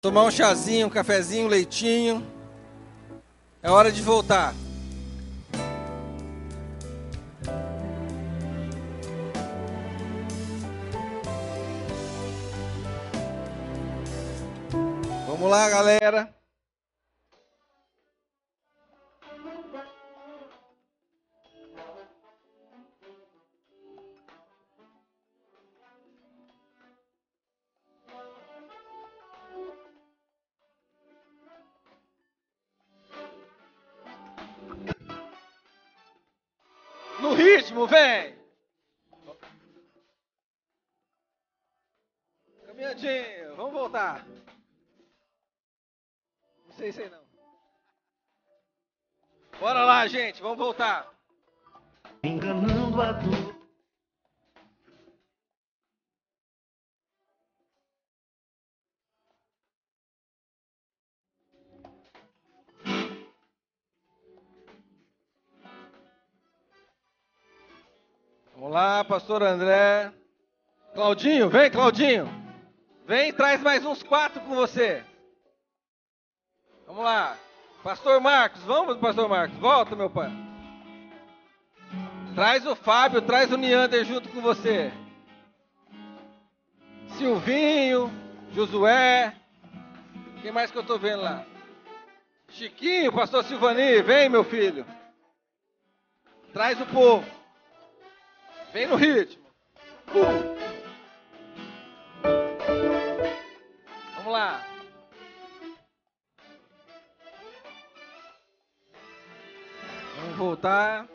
tomar um chazinho, um cafezinho, um leitinho. É hora de voltar. Vamos lá, galera. Ritmo, vem! Caminhadinho, vamos voltar. Não sei se não. Bora lá, gente, vamos voltar. enganando a dor. Vamos lá, pastor André. Claudinho, vem, Claudinho. Vem, traz mais uns quatro com você. Vamos lá. Pastor Marcos, vamos, pastor Marcos. Volta, meu pai. Traz o Fábio, traz o Neander junto com você. Silvinho, Josué. Quem mais que eu tô vendo lá? Chiquinho, pastor Silvani, vem, meu filho. Traz o povo. Vem no ritmo. Uh. Vamos lá. Vamos voltar.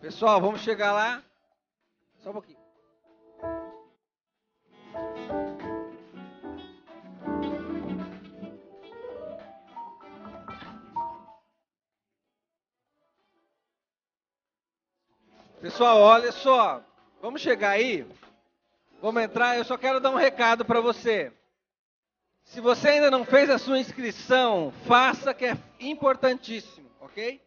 Pessoal, vamos chegar lá. Só um pouquinho. Pessoal, olha só. Vamos chegar aí. Vamos entrar. Eu só quero dar um recado para você. Se você ainda não fez a sua inscrição, faça que é importantíssimo, ok?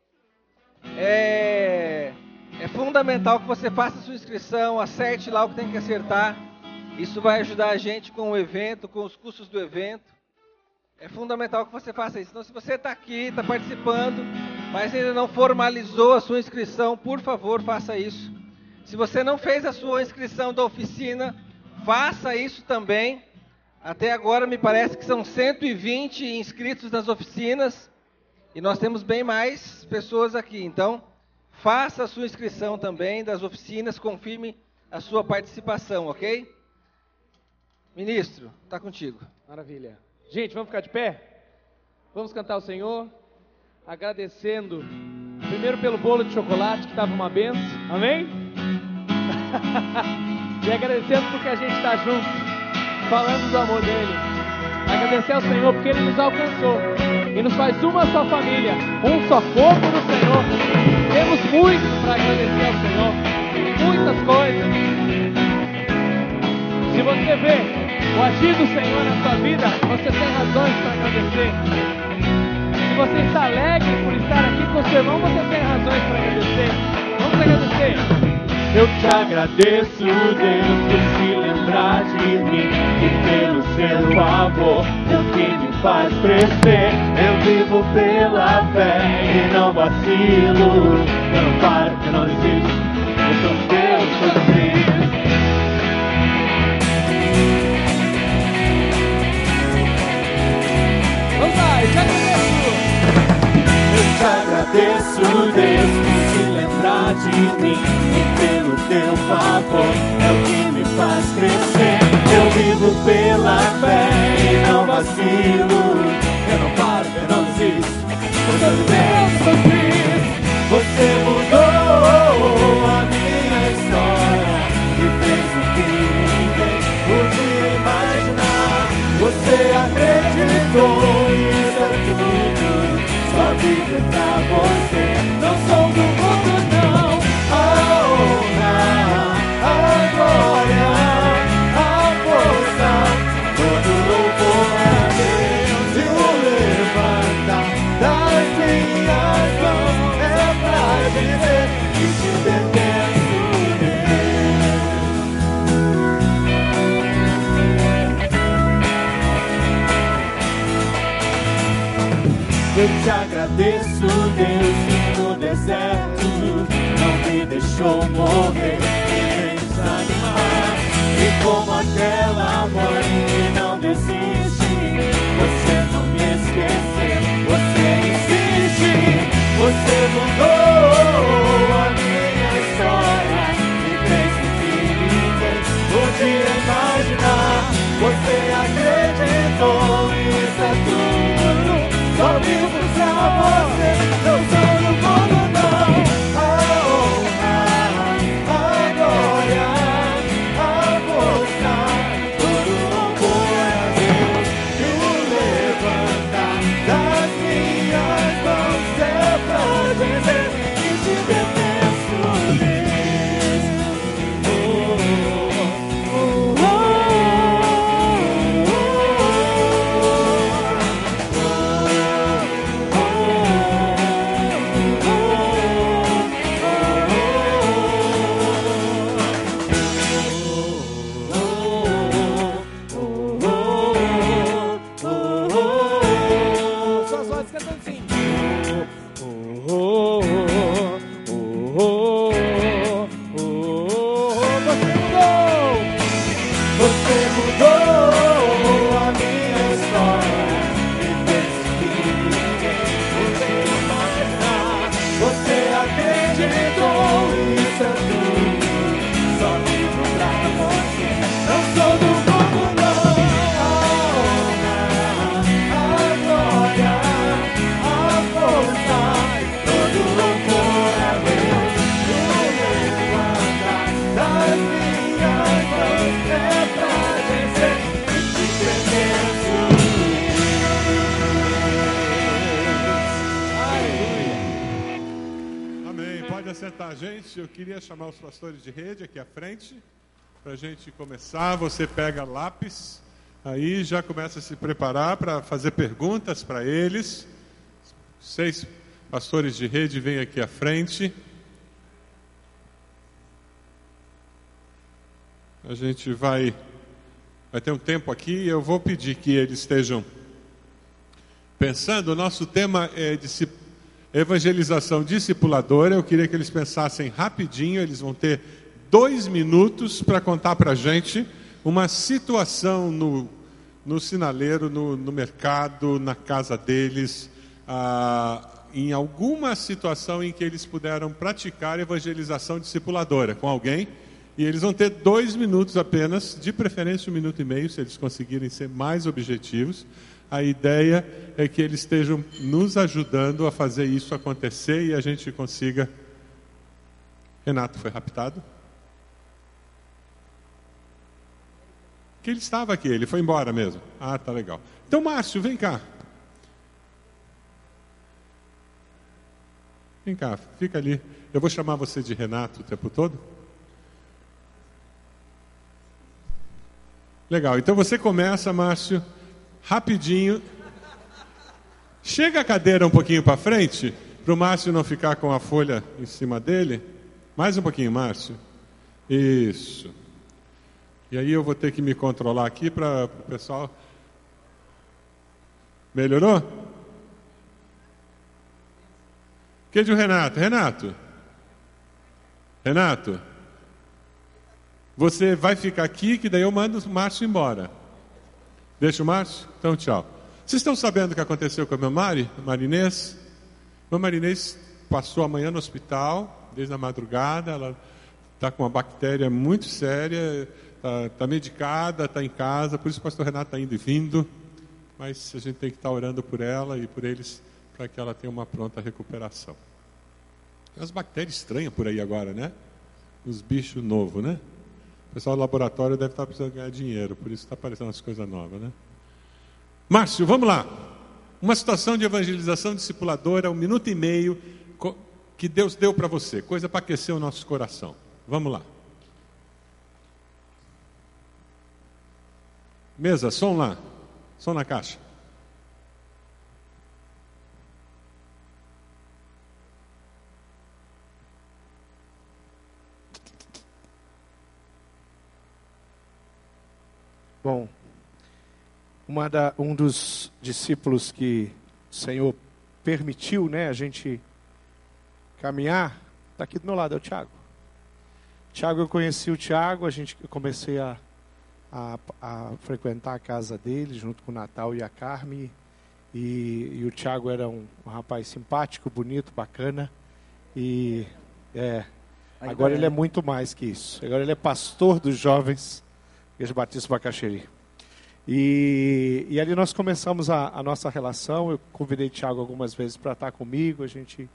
É, é fundamental que você faça a sua inscrição, acerte lá o que tem que acertar. Isso vai ajudar a gente com o evento, com os custos do evento. É fundamental que você faça isso. Então, se você está aqui, está participando, mas ainda não formalizou a sua inscrição, por favor, faça isso. Se você não fez a sua inscrição da oficina, faça isso também. Até agora me parece que são 120 inscritos nas oficinas e nós temos bem mais pessoas aqui. Então, faça a sua inscrição também das oficinas, confirme a sua participação, ok? Ministro, está contigo. Maravilha. Gente, vamos ficar de pé? Vamos cantar o Senhor, agradecendo primeiro pelo bolo de chocolate que estava uma benção, amém? e agradecendo porque a gente está junto, falando do amor dele. Agradecer ao Senhor porque ele nos alcançou e nos faz uma só família, um só corpo do Senhor. Temos muito para agradecer ao Senhor, muitas coisas. Se você vê o agir do Senhor na sua vida, você tem razões para agradecer. Se você está alegre por estar aqui com seu irmão, você tem razões para agradecer. Vamos agradecer. Eu te agradeço, Deus, por se lembrar de mim e pelo seu amor, Deus que me faz crescer. Eu vivo pela fé e não vacilo. Não paro, não desisto. Eu sou Deus, sou Cristo. Eu te agradeço. Eu te agradeço, Deus, por se lembrar de mim e pelo teu favor é o que me faz crescer. Eu vivo pela fé e não vacilo. Eu não paro, eu não desisto. Eu sou Deus, sou Cristo. Você mudou a minha história e fez o que ninguém podia imaginar. Você acreditou Vive pra você. Não sou Eu te agradeço, Deus, que no deserto não me deixou morrer, nem desanimar. E como aquela mãe que não desiste, você não me esqueceu, você insiste, você mudou a minha história. Me fez o ninguém podia imaginar. Você acreditou, isso é tudo. Só pra você, não sou assentar, gente. Eu queria chamar os pastores de rede aqui à frente para a gente começar. Você pega lápis, aí já começa a se preparar para fazer perguntas para eles. Seis pastores de rede vêm aqui à frente. A gente vai vai ter um tempo aqui e eu vou pedir que eles estejam pensando. O nosso tema é evangelização discipuladora. Eu queria que eles pensassem rapidinho. Eles vão ter dois minutos para contar para a gente uma situação no, no sinaleiro, no, no mercado, na casa deles, ah, em alguma situação em que eles puderam praticar evangelização discipuladora com alguém. E eles vão ter dois minutos apenas, de preferência um minuto e meio, se eles conseguirem ser mais objetivos. A ideia é que eles estejam nos ajudando a fazer isso acontecer e a gente consiga. Renato foi raptado? Que ele estava aqui, ele foi embora mesmo. Ah, tá legal. Então, Márcio, vem cá. Vem cá, fica ali. Eu vou chamar você de Renato o tempo todo. Legal, então você começa, Márcio, rapidinho. Chega a cadeira um pouquinho para frente, para o Márcio não ficar com a folha em cima dele. Mais um pouquinho, Márcio. Isso. E aí eu vou ter que me controlar aqui para o pessoal. Melhorou? Que de Renato? Renato? Renato? Você vai ficar aqui, que daí eu mando o Márcio embora. Deixa o Márcio? Então, tchau. Vocês estão sabendo o que aconteceu com a minha Mari, Marinês? A Marinês passou a manhã no hospital, desde a madrugada. Ela está com uma bactéria muito séria, está tá medicada, está em casa. Por isso o pastor Renato está indo e vindo. Mas a gente tem que estar orando por ela e por eles para que ela tenha uma pronta recuperação. Tem umas bactérias estranhas por aí agora, né? Os bichos novos, né? O pessoal do laboratório deve estar precisando ganhar dinheiro, por isso está aparecendo as coisas novas, né? Márcio, vamos lá. Uma situação de evangelização discipuladora, um minuto e meio, que Deus deu para você, coisa para aquecer o nosso coração. Vamos lá. Mesa, som lá. Som na caixa. Bom, da- um dos discípulos que o Senhor permitiu, né, a gente caminhar, está aqui do meu lado, é o Tiago. Tiago, eu conheci o Tiago, a gente comecei a, a, a, frequentar a casa dele, junto com o Natal e a Carme. E, e o Tiago era um, um, rapaz simpático, bonito, bacana. E é, agora ele é muito mais que isso. Agora ele é pastor dos jovens, Igreja Batista Bacaxeri. E, e ali nós começamos a, a nossa relação. Eu convidei o Tiago algumas vezes para estar comigo. A gente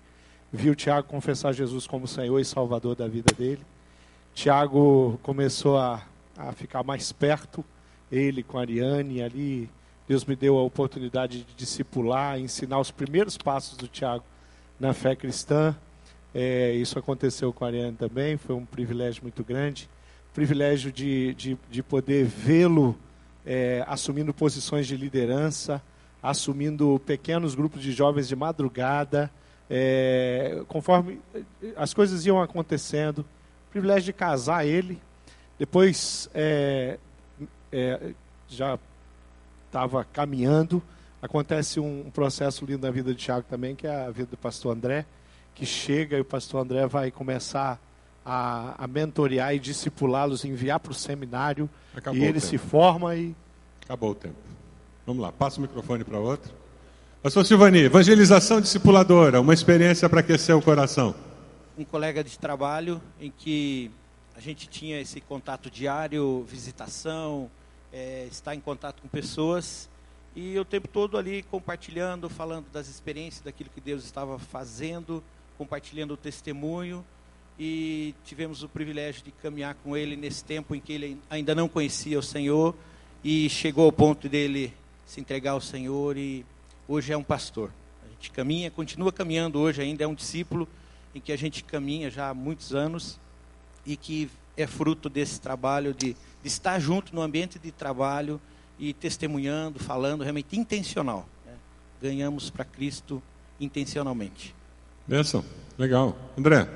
viu o Tiago confessar Jesus como Senhor e Salvador da vida dele. Tiago começou a, a ficar mais perto, ele com a Ariane ali. Deus me deu a oportunidade de discipular, ensinar os primeiros passos do Tiago na fé cristã. É, isso aconteceu com a Ariane também, foi um privilégio muito grande. Privilégio de, de, de poder vê-lo é, assumindo posições de liderança, assumindo pequenos grupos de jovens de madrugada, é, conforme as coisas iam acontecendo. Privilégio de casar ele. Depois, é, é já estava caminhando. Acontece um, um, processo lindo na vida de Tiago também, que é a vida do pastor André, que chega e o pastor André vai começar a, a mentorear e discipulá-los, enviar para o seminário. Acabou e ele se forma e. Acabou o tempo. Vamos lá, passa o microfone para outro. Pastor Silvani, evangelização discipuladora, uma experiência para aquecer o coração. Um colega de trabalho em que a gente tinha esse contato diário, visitação, é, estar em contato com pessoas e o tempo todo ali compartilhando, falando das experiências, daquilo que Deus estava fazendo, compartilhando o testemunho e tivemos o privilégio de caminhar com ele nesse tempo em que ele ainda não conhecia o Senhor e chegou ao ponto dele se entregar ao Senhor e hoje é um pastor. A gente caminha, continua caminhando hoje ainda, é um discípulo em que a gente caminha já há muitos anos e que é fruto desse trabalho de, de estar junto no ambiente de trabalho e testemunhando, falando, realmente intencional. Né? Ganhamos para Cristo intencionalmente. Benção, legal. André.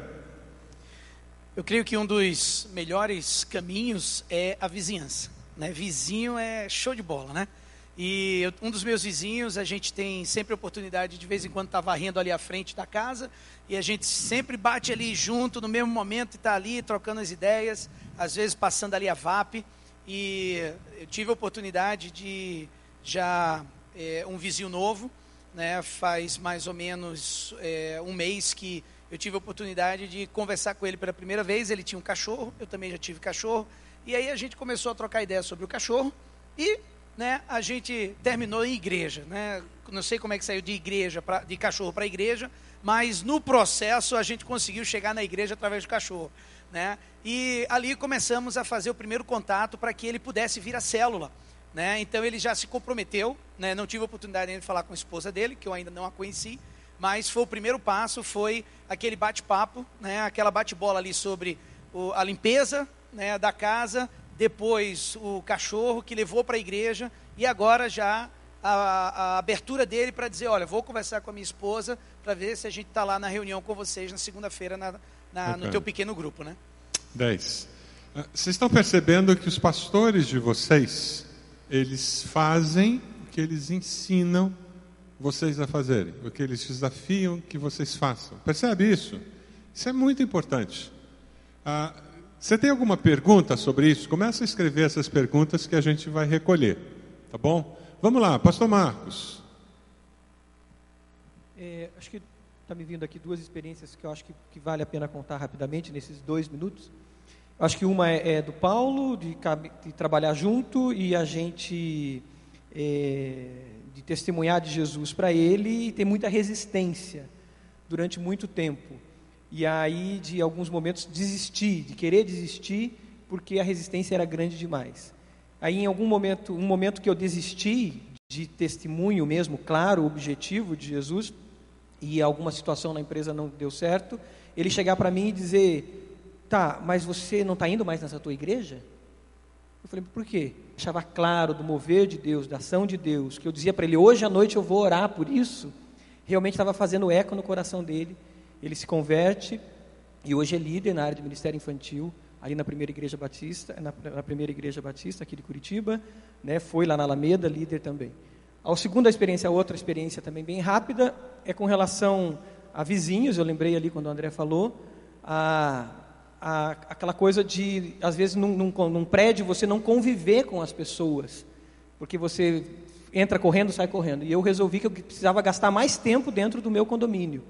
Eu creio que um dos melhores caminhos é a vizinhança. Né? Vizinho é show de bola, né? E eu, um dos meus vizinhos, a gente tem sempre oportunidade de vez em quando estar tá varrendo ali à frente da casa e a gente sempre bate ali junto no mesmo momento e está ali trocando as ideias, às vezes passando ali a VAP. E eu tive a oportunidade de já é, um vizinho novo, né? Faz mais ou menos é, um mês que eu tive a oportunidade de conversar com ele pela primeira vez. Ele tinha um cachorro, eu também já tive cachorro. E aí a gente começou a trocar ideias sobre o cachorro e né, a gente terminou em igreja. Né? Não sei como é que saiu de igreja pra, de cachorro para igreja, mas no processo a gente conseguiu chegar na igreja através do cachorro. Né? E ali começamos a fazer o primeiro contato para que ele pudesse vir à célula. Né? Então ele já se comprometeu, né? não tive a oportunidade de falar com a esposa dele, que eu ainda não a conheci, mas foi o primeiro passo, foi aquele bate-papo, né? aquela bate-bola ali sobre o, a limpeza né, da casa, depois o cachorro que levou para a igreja e agora já a, a abertura dele para dizer, olha, vou conversar com a minha esposa para ver se a gente está lá na reunião com vocês na segunda-feira na, na no teu pequeno grupo, né? 10. Ah, vocês estão percebendo que os pastores de vocês, eles fazem o que eles ensinam vocês a fazerem, o que eles desafiam que vocês façam. Percebe isso? Isso é muito importante. Ah, você tem alguma pergunta sobre isso? Começa a escrever essas perguntas que a gente vai recolher, tá bom? Vamos lá, Pastor Marcos. É, acho que está me vindo aqui duas experiências que eu acho que, que, vale a pena contar rapidamente nesses dois minutos. Acho que uma é, é do Paulo, de, de, trabalhar junto e a gente é, de testemunhar de Jesus para ele e ter muita resistência durante muito tempo. E aí, de alguns momentos, desistir, de querer desistir, porque a resistência era grande demais. Aí, em algum momento, um momento que eu desisti de testemunho mesmo, claro, objetivo de Jesus, e alguma situação na empresa não deu certo, ele chegar para mim e dizer: Tá, mas você não está indo mais nessa tua igreja? Eu falei: Por quê? achava claro do mover de Deus, da ação de Deus, que eu dizia para ele, hoje à noite eu vou orar por isso, realmente estava fazendo eco no coração dele. Ele se converte e hoje é líder na área de ministério infantil, ali na primeira igreja batista, na, na primeira igreja batista aqui de Curitiba, né? Foi lá na Alameda, líder também. A segunda experiência, outra experiência também bem rápida, é com relação a vizinhos, eu lembrei ali quando o André falou, a, a, aquela coisa de, às vezes, num, num, num prédio, você não conviver com as pessoas, porque você entra correndo, sai correndo. E eu resolvi que eu precisava gastar mais tempo dentro do meu condomínio.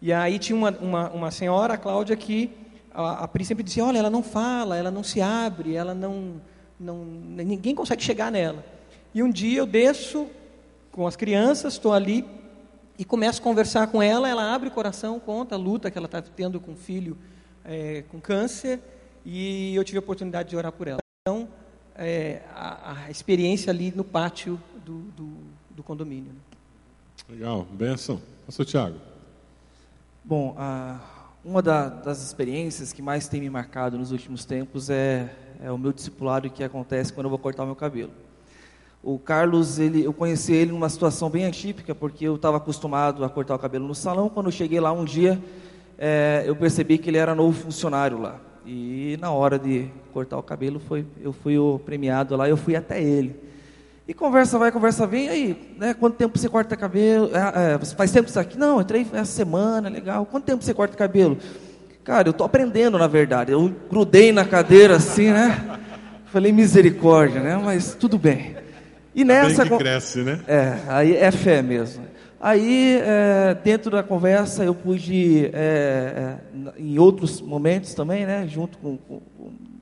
E aí tinha uma, uma, uma senhora, a Cláudia, que a, a Pri sempre dizia, olha, ela não fala, ela não se abre, ela não, não, ninguém consegue chegar nela. E um dia eu desço com as crianças, estou ali e começo a conversar com ela. Ela abre o coração, conta a luta que ela está tendo com o filho é, com câncer e eu tive a oportunidade de orar por ela. Então, é, a, a, experiência ali no pátio do, do, do condomínio. Né? Legal, benção. Pastor Tiago. Bom, uma da, das experiências que mais tem me marcado nos últimos tempos é, é o meu discipulado que acontece quando eu vou cortar o meu cabelo. O Carlos, ele, eu conheci ele numa situação bem atípica, porque eu estava acostumado a cortar o cabelo no salão. Quando eu cheguei lá um dia, é, eu percebi que ele era novo funcionário lá. E na hora de cortar o cabelo, foi, eu fui o premiado lá, eu fui até ele. E conversa vai, conversa vem, aí, né, quanto tempo você corta cabelo? É, é, faz tempo que você está aqui? Não, entrei essa semana, legal. Quanto tempo você corta cabelo? Cara, eu estou aprendendo, na verdade. Eu grudei na cadeira assim, né? Falei, misericórdia, né? Mas tudo bem. E nessa. Bem que cresce, né? É, aí é fé mesmo. Aí, é, dentro da conversa, eu pude, é, é, em outros momentos também, né, junto com, com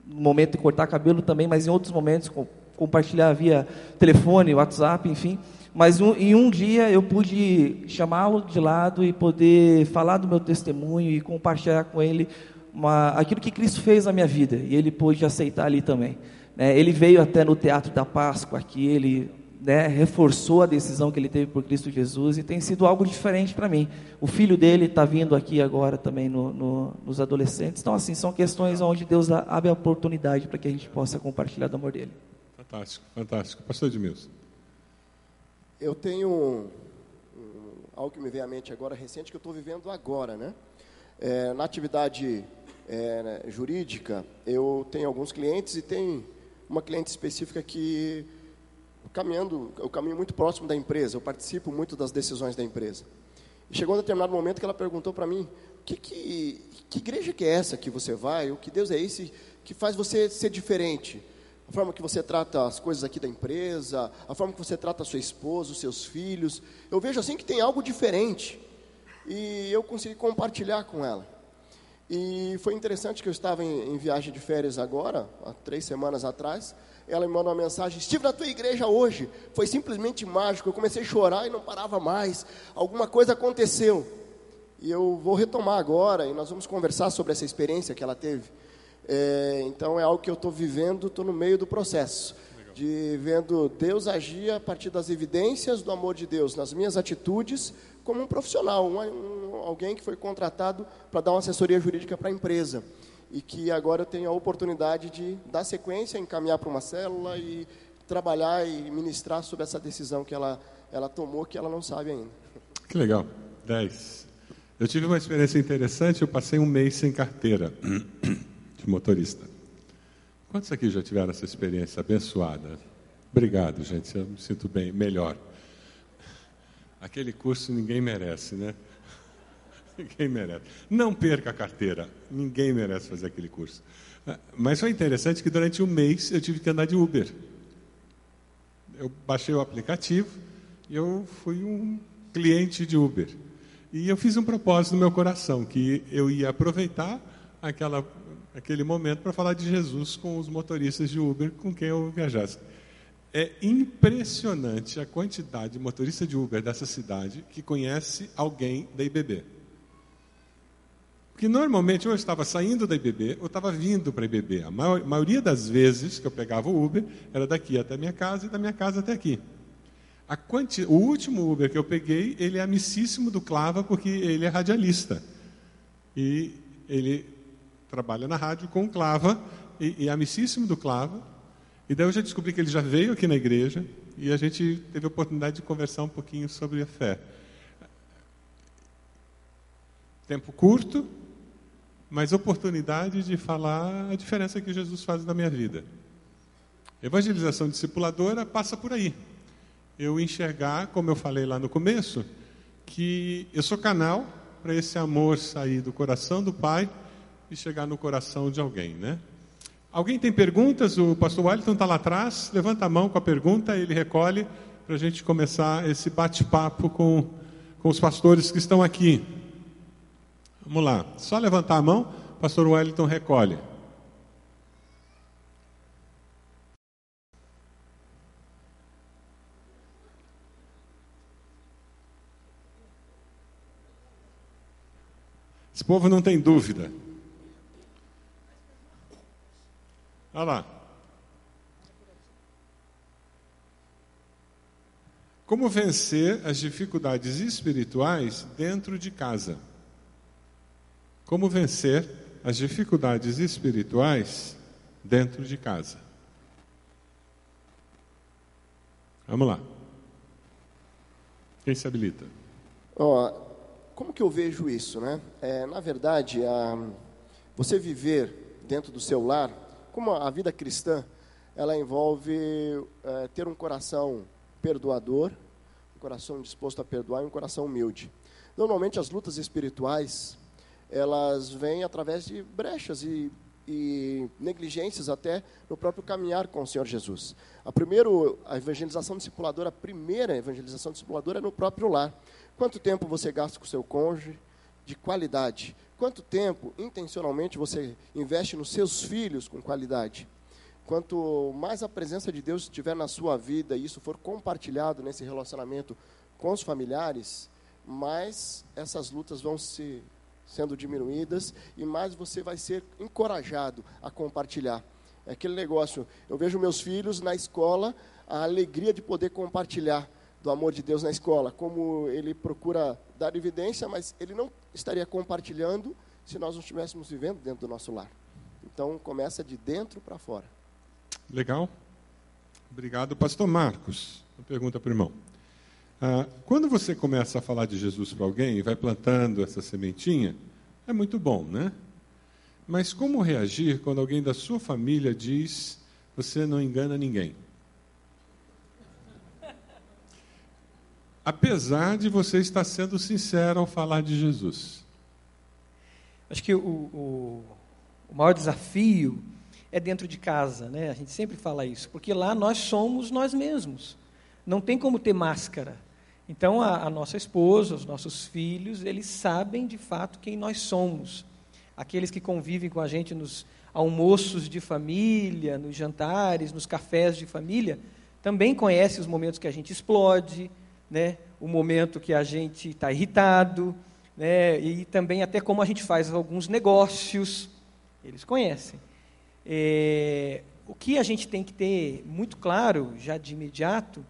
no momento de cortar cabelo também, mas em outros momentos, com, compartilhar via telefone, WhatsApp, enfim. Mas um, em um dia eu pude chamá-lo de lado e poder falar do meu testemunho e compartilhar com ele uma, aquilo que Cristo fez na minha vida. E ele pôde aceitar ali também. É, ele veio até no Teatro da Páscoa aqui, ele né, reforçou a decisão que ele teve por Cristo Jesus e tem sido algo diferente para mim. O filho dele está vindo aqui agora também no, no, nos adolescentes. Então, assim, são questões onde Deus abre a oportunidade para que a gente possa compartilhar do amor dele. Fantástico, fantástico. Pastor Edmilson. Eu tenho um, um, algo que me vem à mente agora, recente, que eu estou vivendo agora, né? É, na atividade é, jurídica, eu tenho alguns clientes e tem uma cliente específica que caminhando, eu caminho muito próximo da empresa, eu participo muito das decisões da empresa. E chegou um determinado momento que ela perguntou para mim, que, que, que igreja que é essa que você vai? O que Deus é esse que faz você ser diferente? A forma que você trata as coisas aqui da empresa, a forma que você trata a sua esposa, os seus filhos. Eu vejo assim que tem algo diferente. E eu consegui compartilhar com ela. E foi interessante que eu estava em, em viagem de férias agora, há três semanas atrás, ela me manda uma mensagem: Estive na tua igreja hoje, foi simplesmente mágico. Eu comecei a chorar e não parava mais. Alguma coisa aconteceu. E eu vou retomar agora e nós vamos conversar sobre essa experiência que ela teve. É, então é algo que eu estou vivendo, estou no meio do processo. Legal. De vendo Deus agir a partir das evidências do amor de Deus nas minhas atitudes, como um profissional, um, um, alguém que foi contratado para dar uma assessoria jurídica para a empresa e que agora eu tenho a oportunidade de dar sequência, encaminhar para uma célula e trabalhar e ministrar sobre essa decisão que ela, ela tomou, que ela não sabe ainda. Que legal. 10. Eu tive uma experiência interessante, eu passei um mês sem carteira de motorista. Quantos aqui já tiveram essa experiência abençoada? Obrigado, gente, eu me sinto bem, melhor. Aquele curso ninguém merece, né? Ninguém merece. Não perca a carteira. Ninguém merece fazer aquele curso. Mas foi interessante que durante um mês eu tive que andar de Uber. Eu baixei o aplicativo e eu fui um cliente de Uber. E eu fiz um propósito no meu coração, que eu ia aproveitar aquela, aquele momento para falar de Jesus com os motoristas de Uber com quem eu viajasse. É impressionante a quantidade de motorista de Uber dessa cidade que conhece alguém da IBB. Porque normalmente eu estava saindo da IBB ou estava vindo para a IBB. A maioria das vezes que eu pegava o Uber era daqui até minha casa e da minha casa até aqui. Quanti... O último Uber que eu peguei, ele é amicíssimo do Clava porque ele é radialista. E ele trabalha na rádio com o Clava e, e é amicíssimo do Clava. E daí eu já descobri que ele já veio aqui na igreja e a gente teve a oportunidade de conversar um pouquinho sobre a fé. Tempo curto, mas oportunidade de falar a diferença que Jesus faz na minha vida. Evangelização discipuladora passa por aí. eu enxergar, como eu falei lá no começo, que eu sou canal para esse amor sair do coração do Pai e chegar no coração de alguém, né? Alguém tem perguntas? O pastor Wellington está lá atrás. Levanta a mão com a pergunta, ele recolhe para a gente começar esse bate-papo com, com os pastores que estão aqui. Vamos lá, só levantar a mão, pastor Wellington recolhe. Esse povo não tem dúvida. Olha lá. Como vencer as dificuldades espirituais dentro de casa? Como vencer as dificuldades espirituais dentro de casa? Vamos lá. Quem se habilita? Ó, como que eu vejo isso, né? É, na verdade, a, você viver dentro do seu lar, como a vida cristã, ela envolve é, ter um coração perdoador, um coração disposto a perdoar e um coração humilde. Normalmente as lutas espirituais, elas vêm através de brechas e, e negligências até no próprio caminhar com o Senhor Jesus. A primeiro, a evangelização discipuladora, a primeira evangelização discipuladora é no próprio lar. Quanto tempo você gasta com o seu cônjuge de qualidade? Quanto tempo, intencionalmente, você investe nos seus filhos com qualidade? Quanto mais a presença de Deus estiver na sua vida e isso for compartilhado nesse relacionamento com os familiares, mais essas lutas vão se sendo diminuídas e mais você vai ser encorajado a compartilhar. É aquele negócio, eu vejo meus filhos na escola, a alegria de poder compartilhar do amor de Deus na escola, como ele procura dar evidência, mas ele não estaria compartilhando se nós não estivéssemos vivendo dentro do nosso lar. Então, começa de dentro para fora. Legal. Obrigado, pastor Marcos. Uma pergunta para o irmão. Ah, quando você começa a falar de Jesus para alguém e vai plantando essa sementinha, é muito bom, né? Mas como reagir quando alguém da sua família diz: você não engana ninguém? Apesar de você estar sendo sincero ao falar de Jesus? Acho que o, o, o, maior desafio é dentro de casa, né? A gente sempre fala isso, porque lá nós somos nós mesmos. Não tem como ter máscara. Então a, a nossa esposa, os nossos filhos, eles sabem de fato quem nós somos. Aqueles que convivem com a gente nos almoços de família, nos jantares, nos cafés de família, também conhecem os momentos que a gente explode, né, o momento que a gente está irritado, né, e também até como a gente faz alguns negócios, eles conhecem. É, o que a gente tem que ter muito claro, já de imediato,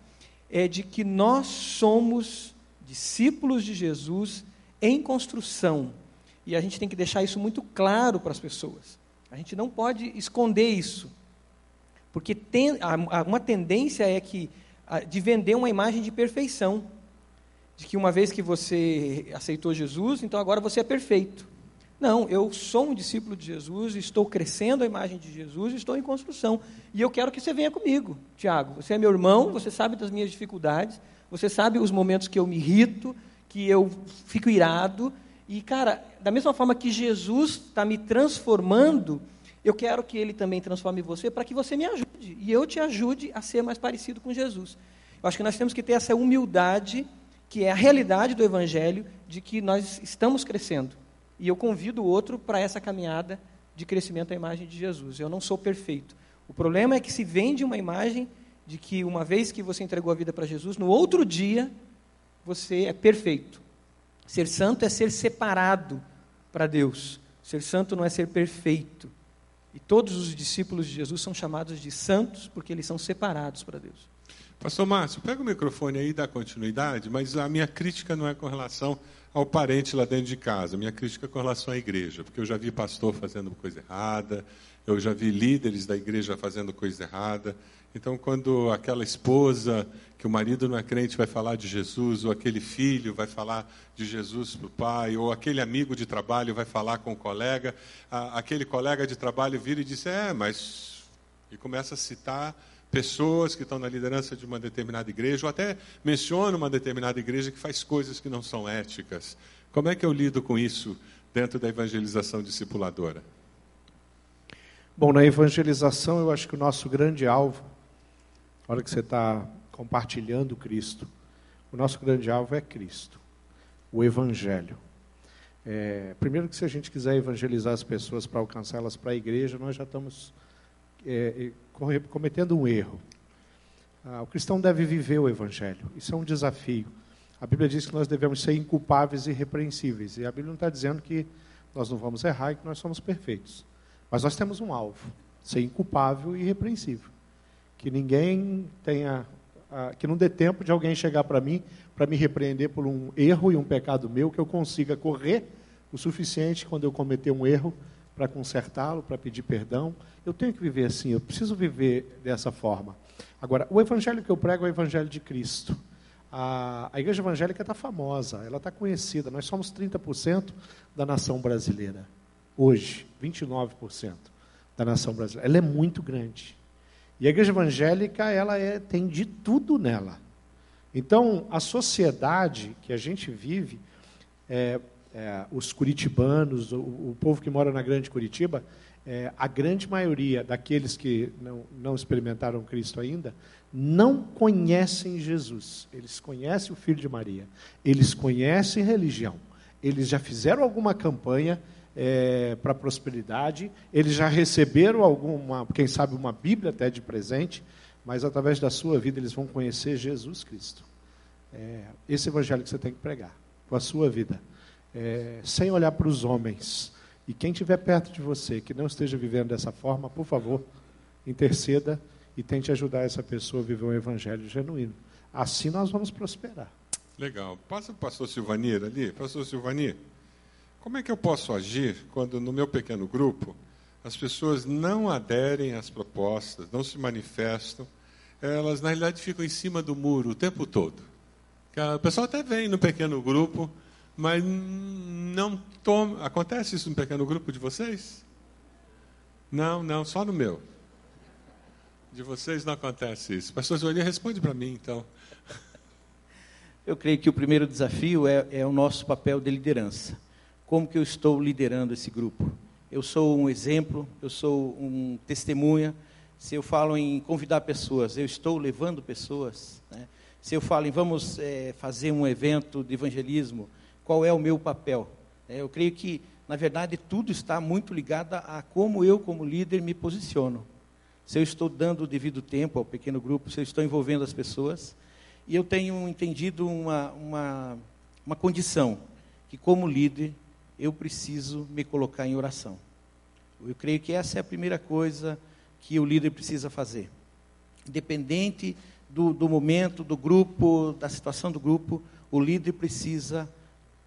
é de que nós somos discípulos de Jesus em construção. E a gente tem que deixar isso muito claro para as pessoas. A gente não pode esconder isso. Porque tem, uma tendência é que de vender uma imagem de perfeição. De que uma vez que você aceitou Jesus, então agora você é perfeito. Não, eu sou um discípulo de Jesus, estou crescendo a imagem de Jesus, estou em construção. E eu quero que você venha comigo, Tiago. Você é meu irmão, você sabe das minhas dificuldades, você sabe os momentos que eu me irrito, que eu fico irado. E, cara, da mesma forma que Jesus está me transformando, eu quero que Ele também transforme você para que você me ajude e eu te ajude a ser mais parecido com Jesus. Eu acho que nós temos que ter essa humildade, que é a realidade do Evangelho, de que nós estamos crescendo. E eu convido o outro para essa caminhada de crescimento à imagem de Jesus. Eu não sou perfeito. O problema é que se vende uma imagem de que uma vez que você entregou a vida para Jesus, no outro dia você é perfeito. Ser santo é ser separado para Deus. Ser santo não é ser perfeito. E todos os discípulos de Jesus são chamados de santos porque eles são separados para Deus. Pastor Márcio, pega o microfone aí e dá continuidade, mas a minha crítica não é com relação ao parente lá dentro de casa, a minha crítica é com relação à igreja, porque eu já vi pastor fazendo coisa errada, eu já vi líderes da igreja fazendo coisa errada. Então, quando aquela esposa, que o marido não é crente, vai falar de Jesus, ou aquele filho vai falar de Jesus para o pai, ou aquele amigo de trabalho vai falar com o colega, a, aquele colega de trabalho vira e diz: É, mas. E começa a citar pessoas que estão na liderança de uma determinada igreja, ou até menciono uma determinada igreja que faz coisas que não são éticas. Como é que eu lido com isso dentro da evangelização discipuladora? Bom, na evangelização, eu acho que o nosso grande alvo, na hora que você está compartilhando Cristo, o nosso grande alvo é Cristo, o Evangelho. É, primeiro que se a gente quiser evangelizar as pessoas para alcançá-las para a igreja, nós já estamos é, cometendo um erro. Ah, o cristão deve viver o Evangelho. Isso é um desafio. A Bíblia diz que nós devemos ser inculpáveis e irrepreensíveis. E a Bíblia não está dizendo que nós não vamos errar e que nós somos perfeitos. Mas nós temos um alvo: ser inculpável e irrepreensível. Que ninguém tenha. que não dê tempo de alguém chegar para mim para me repreender por um erro e um pecado meu, que eu consiga correr o suficiente quando eu cometer um erro para consertá-lo, para pedir perdão. Eu tenho que viver assim, eu preciso viver dessa forma. Agora, o evangelho que eu prego é o evangelho de Cristo. A, a igreja evangélica está famosa, ela está conhecida. Nós somos 30% da nação brasileira. Hoje, 29% da nação brasileira. Ela é muito grande. E a igreja evangélica, ela é, tem de tudo nela. Então, a sociedade que a gente vive, é, é, os curitibanos, o, o, povo que mora na Grande Curitiba, é, a grande maioria daqueles que não, não experimentaram Cristo ainda, não conhecem Jesus. Eles conhecem o Filho de Maria. Eles conhecem religião. Eles já fizeram alguma campanha é, para prosperidade. Eles já receberam alguma, quem sabe, uma Bíblia até de presente mas através da sua vida eles vão conhecer Jesus Cristo. É, esse evangelho que você tem que pregar, com a sua vida, é, sem olhar para os homens. E quem estiver perto de você, que não esteja vivendo dessa forma, por favor, interceda e tente ajudar essa pessoa a viver um evangelho genuíno. Assim nós vamos prosperar. Legal. Passa o pastor Silvanir ali. Pastor Silvanir, como é que eu posso agir quando no meu pequeno grupo as pessoas não aderem às propostas, não se manifestam, elas na realidade ficam em cima do muro o tempo todo. O pessoal até vem no pequeno grupo, mas não toma. Acontece isso no pequeno grupo de vocês? Não, não, só no meu. De vocês não acontece isso. Pastor Zolia, responde para mim, então. Eu creio que o primeiro desafio é, é o nosso papel de liderança. Como que eu estou liderando esse grupo? eu sou um exemplo, eu sou um testemunha. Se eu falo em convidar pessoas, eu estou levando pessoas. Né? Se eu falo em vamos é, fazer um evento de evangelismo, qual é o meu papel? É, eu creio que, na verdade, tudo está muito ligado a como eu, como líder, me posiciono. Se eu estou dando o devido tempo ao pequeno grupo, se eu estou envolvendo as pessoas. E eu tenho entendido uma, uma, uma condição, que como líder, eu preciso me colocar em oração. Eu creio que essa é a primeira coisa que o líder precisa fazer. Independente do, do momento, do grupo, da situação do grupo, o líder precisa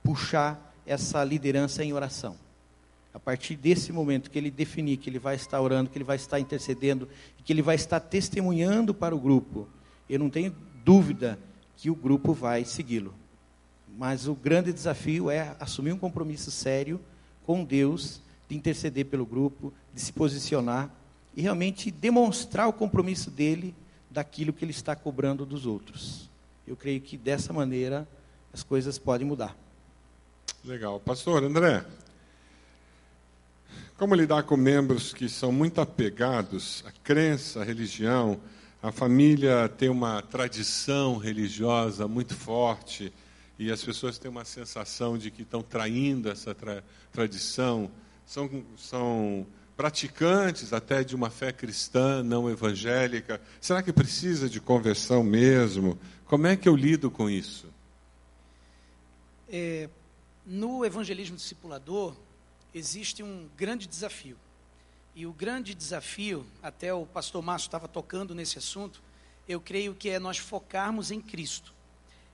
puxar essa liderança em oração. A partir desse momento que ele definir que ele vai estar orando, que ele vai estar intercedendo, que ele vai estar testemunhando para o grupo, eu não tenho dúvida que o grupo vai segui-lo. Mas o grande desafio é assumir um compromisso sério com Deus, de interceder pelo grupo, de se posicionar e realmente demonstrar o compromisso dele daquilo que ele está cobrando dos outros. Eu creio que dessa maneira as coisas podem mudar. Legal. Pastor André, como lidar com membros que são muito apegados à crença, à religião, a família tem uma tradição religiosa muito forte e as pessoas têm uma sensação de que estão traindo essa tra tradição, são, são praticantes até de uma fé cristã não evangélica. Será que precisa de conversão mesmo? Como é que eu lido com isso? É, no evangelismo discipulador, existe um grande desafio. E o grande desafio, até o pastor Márcio estava tocando nesse assunto, eu creio que é nós focarmos em Cristo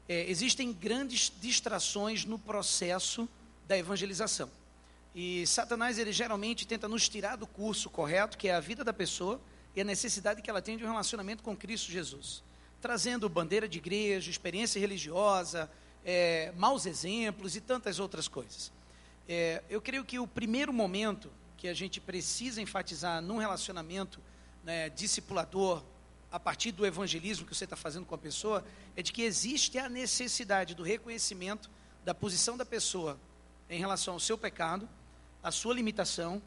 é, existem grandes distrações no processo da evangelização. E Satanás, ele geralmente tenta nos tirar do curso correto, que é a vida da pessoa e a necessidade que ela tem de um relacionamento com Cristo Jesus. Trazendo bandeira de igreja, experiência religiosa, é, maus exemplos e tantas outras coisas. É, eu creio que o primeiro momento que a gente precisa enfatizar num relacionamento né, discipulador a partir do evangelismo que você está fazendo com a pessoa, é de que existe a necessidade do reconhecimento da posição da pessoa em relação ao seu pecado, a sua limitação,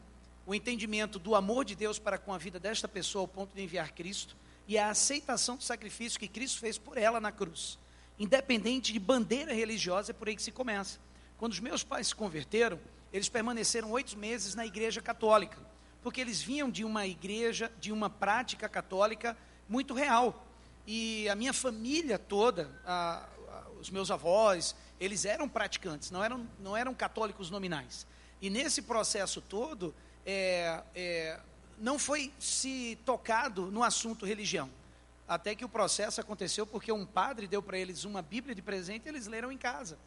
o entendimento do amor de Deus para com a vida desta pessoa ao ponto de enviar Cristo e a aceitação do sacrifício que Cristo fez por ela na cruz. Independente de bandeira religiosa, é por aí que se começa. Quando os meus pais se converteram, eles permaneceram oito meses na igreja católica, porque eles vinham de uma igreja, de uma prática católica muito real. E a minha família toda, a, a, os meus avós, eles eram praticantes, não eram, não eram católicos nominais. E nesse processo todo, é, é, não foi se tocado no assunto religião. Até que o processo aconteceu porque um padre deu para eles uma Bíblia de presente e eles leram em casa.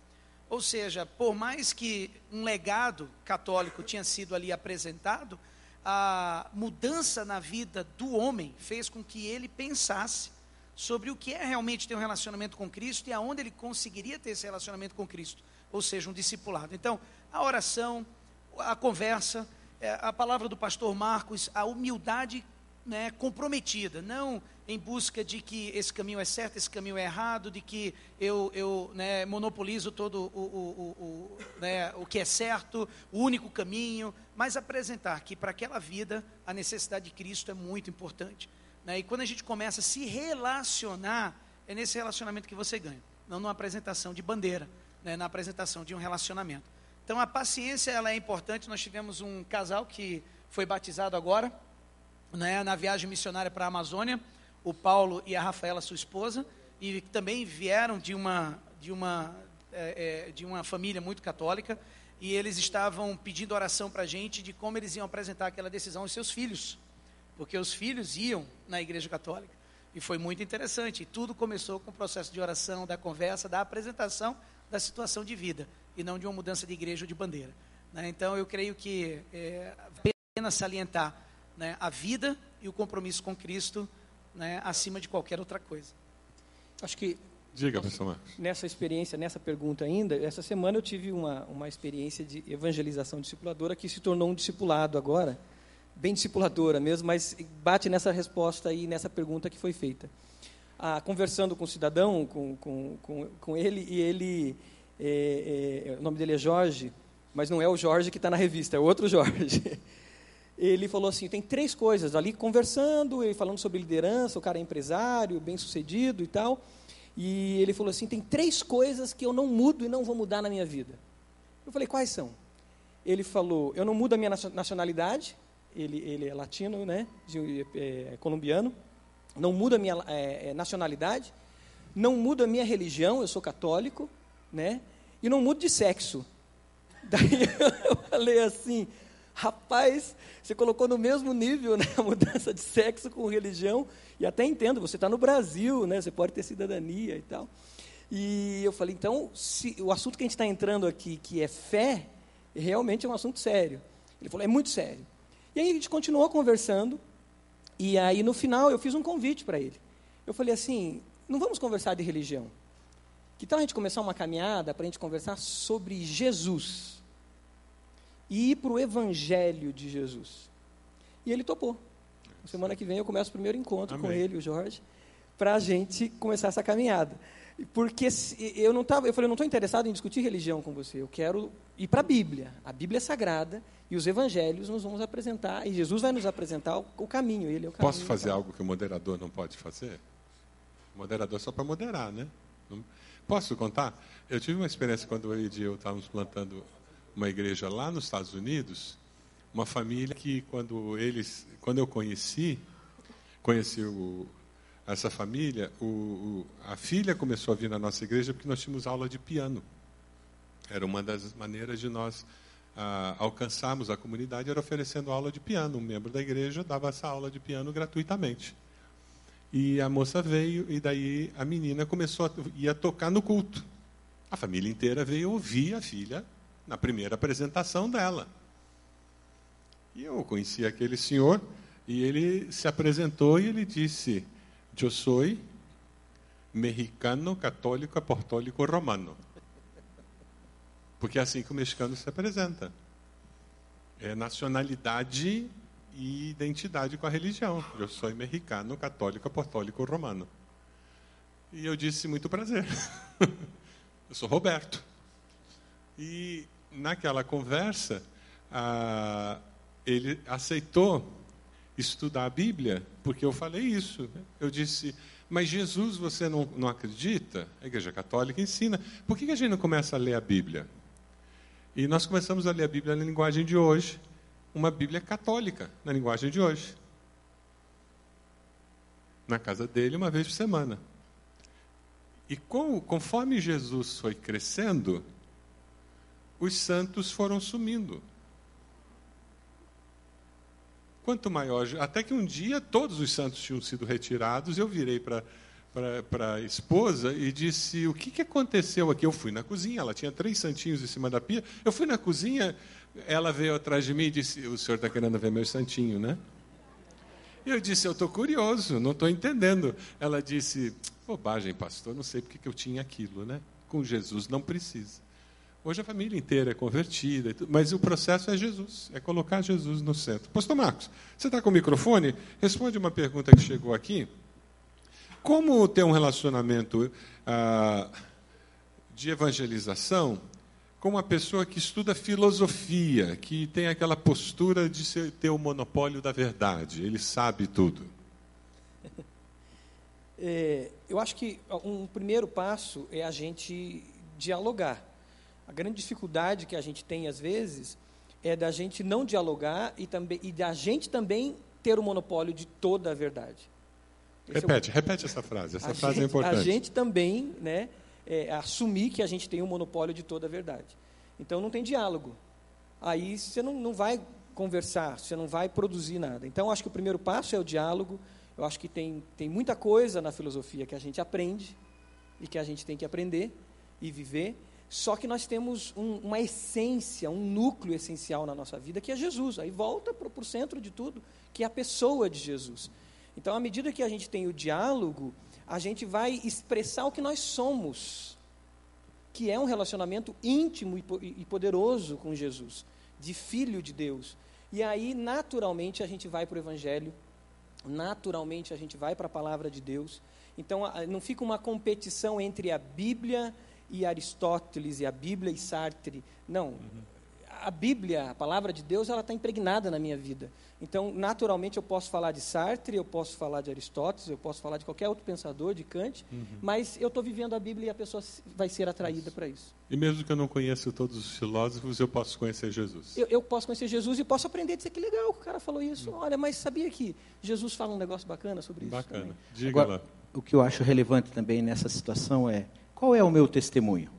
Ou seja, por mais que um legado católico tinha sido ali apresentado, a mudança na vida do homem fez com que ele pensasse sobre o que é realmente ter um relacionamento com Cristo e aonde ele conseguiria ter esse relacionamento com Cristo, ou seja, um discipulado. Então, a oração, a conversa, é, a palavra do pastor Marcos, a humildade né, comprometida, não em busca de que esse caminho é certo, esse caminho é errado, de que eu, eu né, monopolizo todo o, o, o, né, o que é certo, o único caminho, mas apresentar que para aquela vida a necessidade de Cristo é muito importante. Né? E quando a gente começa a se relacionar, é nesse relacionamento que você ganha, não numa apresentação de bandeira, né? na apresentação de um relacionamento. Então a paciência ela é importante. Nós tivemos um casal que foi batizado agora, né, na viagem missionária para a Amazônia, o Paulo e a Rafaela, sua esposa, e também vieram de uma de uma é, é, de uma família muito católica e eles estavam pedindo oração para a gente de como eles iam apresentar aquela decisão aos seus filhos porque os filhos iam na igreja católica. E foi muito interessante. E tudo começou com o processo de oração, da conversa, da apresentação da situação de vida, e não de uma mudança de igreja ou de bandeira. Né? Então, eu creio que é apenas salientar né, a vida e o compromisso com Cristo né, acima de qualquer outra coisa. Acho que Diga, professor Marcos. Nessa experiência, nessa pergunta ainda, essa semana eu tive uma, uma experiência de evangelização discipuladora que se tornou um discipulado agora bem discipuladora mesmo, mas bate nessa resposta aí, nessa pergunta que foi feita. Ah, conversando com o cidadão, com, com, com, com ele, e ele, é, é, o nome dele é Jorge, mas não é o Jorge que está na revista, é outro Jorge. Ele falou assim, tem três coisas, ali conversando, e falando sobre liderança, o cara é empresário, bem sucedido e tal, e ele falou assim, tem três coisas que eu não mudo e não vou mudar na minha vida. Eu falei, quais são? Ele falou, eu não mudo a minha nacionalidade, ele, ele é latino, né, de, é, colombiano, não muda a minha é, é, nacionalidade, não muda a minha religião, eu sou católico, né, e não mudo de sexo. Daí eu falei assim, rapaz, você colocou no mesmo nível né, a mudança de sexo com religião, e até entendo, você está no Brasil, né, você pode ter cidadania e tal. E eu falei, então, se, o assunto que a gente está entrando aqui, que é fé, realmente é um assunto sério. Ele falou, é muito sério. E aí a gente continuou conversando, e aí no final eu fiz um convite para ele. Eu falei assim: não vamos conversar de religião. Que tal a gente começar uma caminhada para a gente conversar sobre Jesus? E ir para o Evangelho de Jesus. E ele topou. Semana que vem eu começo o primeiro encontro Amém. com ele, o Jorge, para a gente começar essa caminhada. Porque eu não tava, eu falei, eu não estou interessado em discutir religião com você, eu quero ir para a Bíblia. A Bíblia é sagrada e os evangelhos nos vamos apresentar, e Jesus vai nos apresentar o, o caminho, ele é o caminho. Posso fazer algo que o moderador não pode fazer? O moderador é só para moderar, né? Posso contar? Eu tive uma experiência quando eu e eu estávamos plantando uma igreja lá nos Estados Unidos, uma família que quando eles, quando eu conheci, conheci o, essa família, o, o, a filha começou a vir na nossa igreja porque nós tínhamos aula de piano. Era uma das maneiras de nós ah, alcançarmos a comunidade, era oferecendo aula de piano. Um membro da igreja dava essa aula de piano gratuitamente. E a moça veio e daí a menina começou a ia tocar no culto. A família inteira veio ouvir a filha na primeira apresentação dela. E eu conheci aquele senhor e ele se apresentou e ele disse: Eu sou mexicano, católico, apostólico, romano. Porque é assim que o mexicano se apresenta. É nacionalidade e identidade com a religião. Eu sou mexicano, católico, apostólico, romano. E eu disse, muito prazer. eu sou Roberto. E naquela conversa, ah, ele aceitou estudar a Bíblia, porque eu falei isso. Eu disse, mas Jesus você não, não acredita? A Igreja Católica ensina. Por que, que a gente não começa a ler a Bíblia? E nós começamos a ler a Bíblia na linguagem de hoje, uma Bíblia católica, na linguagem de hoje. Na casa dele, uma vez por semana. E com, conforme Jesus foi crescendo, os santos foram sumindo. Quanto maior, até que um dia todos os santos tinham sido retirados, eu virei para para a esposa e disse: O que, que aconteceu aqui? Eu fui na cozinha, ela tinha três santinhos em cima da pia. Eu fui na cozinha, ela veio atrás de mim e disse: O senhor está querendo ver meu santinho, né? Eu disse: Eu estou curioso, não estou entendendo. Ela disse: Bobagem, pastor, não sei porque que eu tinha aquilo, né? Com Jesus não precisa. Hoje a família inteira é convertida, mas o processo é Jesus, é colocar Jesus no centro. Pastor Marcos, você está com o microfone? Responde uma pergunta que chegou aqui. Como ter um relacionamento ah, de evangelização com uma pessoa que estuda filosofia, que tem aquela postura de ser, ter o monopólio da verdade, ele sabe tudo? É, eu acho que um primeiro passo é a gente dialogar. A grande dificuldade que a gente tem às vezes é da gente não dialogar e também e da gente também ter o monopólio de toda a verdade. Esse repete, é o... repete essa frase. Essa a frase é gente, é importante. A gente também, né, é, assumir que a gente tem o um monopólio de toda a verdade. Então não tem diálogo. Aí você não, não vai conversar, você não vai produzir nada. Então acho que o primeiro passo é o diálogo. Eu acho que tem, tem muita coisa na filosofia que a gente aprende e que a gente tem que aprender e viver. Só que nós temos um, uma essência, um núcleo essencial na nossa vida, que é Jesus. Aí volta para o centro de tudo, que é a pessoa de Jesus. Então, à medida que a gente tem o diálogo, a gente vai expressar o que nós somos, que é um relacionamento íntimo e poderoso com Jesus, de filho de Deus. E aí, naturalmente, a gente vai para o Evangelho, naturalmente, a gente vai para a palavra de Deus. Então, não fica uma competição entre a Bíblia Aristóteles e a Bíblia e Sartre. Não. Uhum. A Bíblia, a palavra de Deus, ela está impregnada na minha vida. Então, naturalmente, eu posso falar de Sartre, eu posso falar de Aristóteles, eu posso falar de qualquer outro pensador, de Kant, uhum. mas eu estou vivendo a Bíblia e a pessoa vai ser atraída para isso. E mesmo que eu não conheça todos os filósofos, eu posso conhecer Jesus. Eu, eu posso conhecer Jesus e posso aprender a dizer que legal, o cara falou isso. Uhum. Olha, mas sabia que Jesus fala um negócio bacana sobre isso? Bacana. Também. Diga Agora, lá. O que eu acho relevante também nessa situação é qual é o meu testemunho?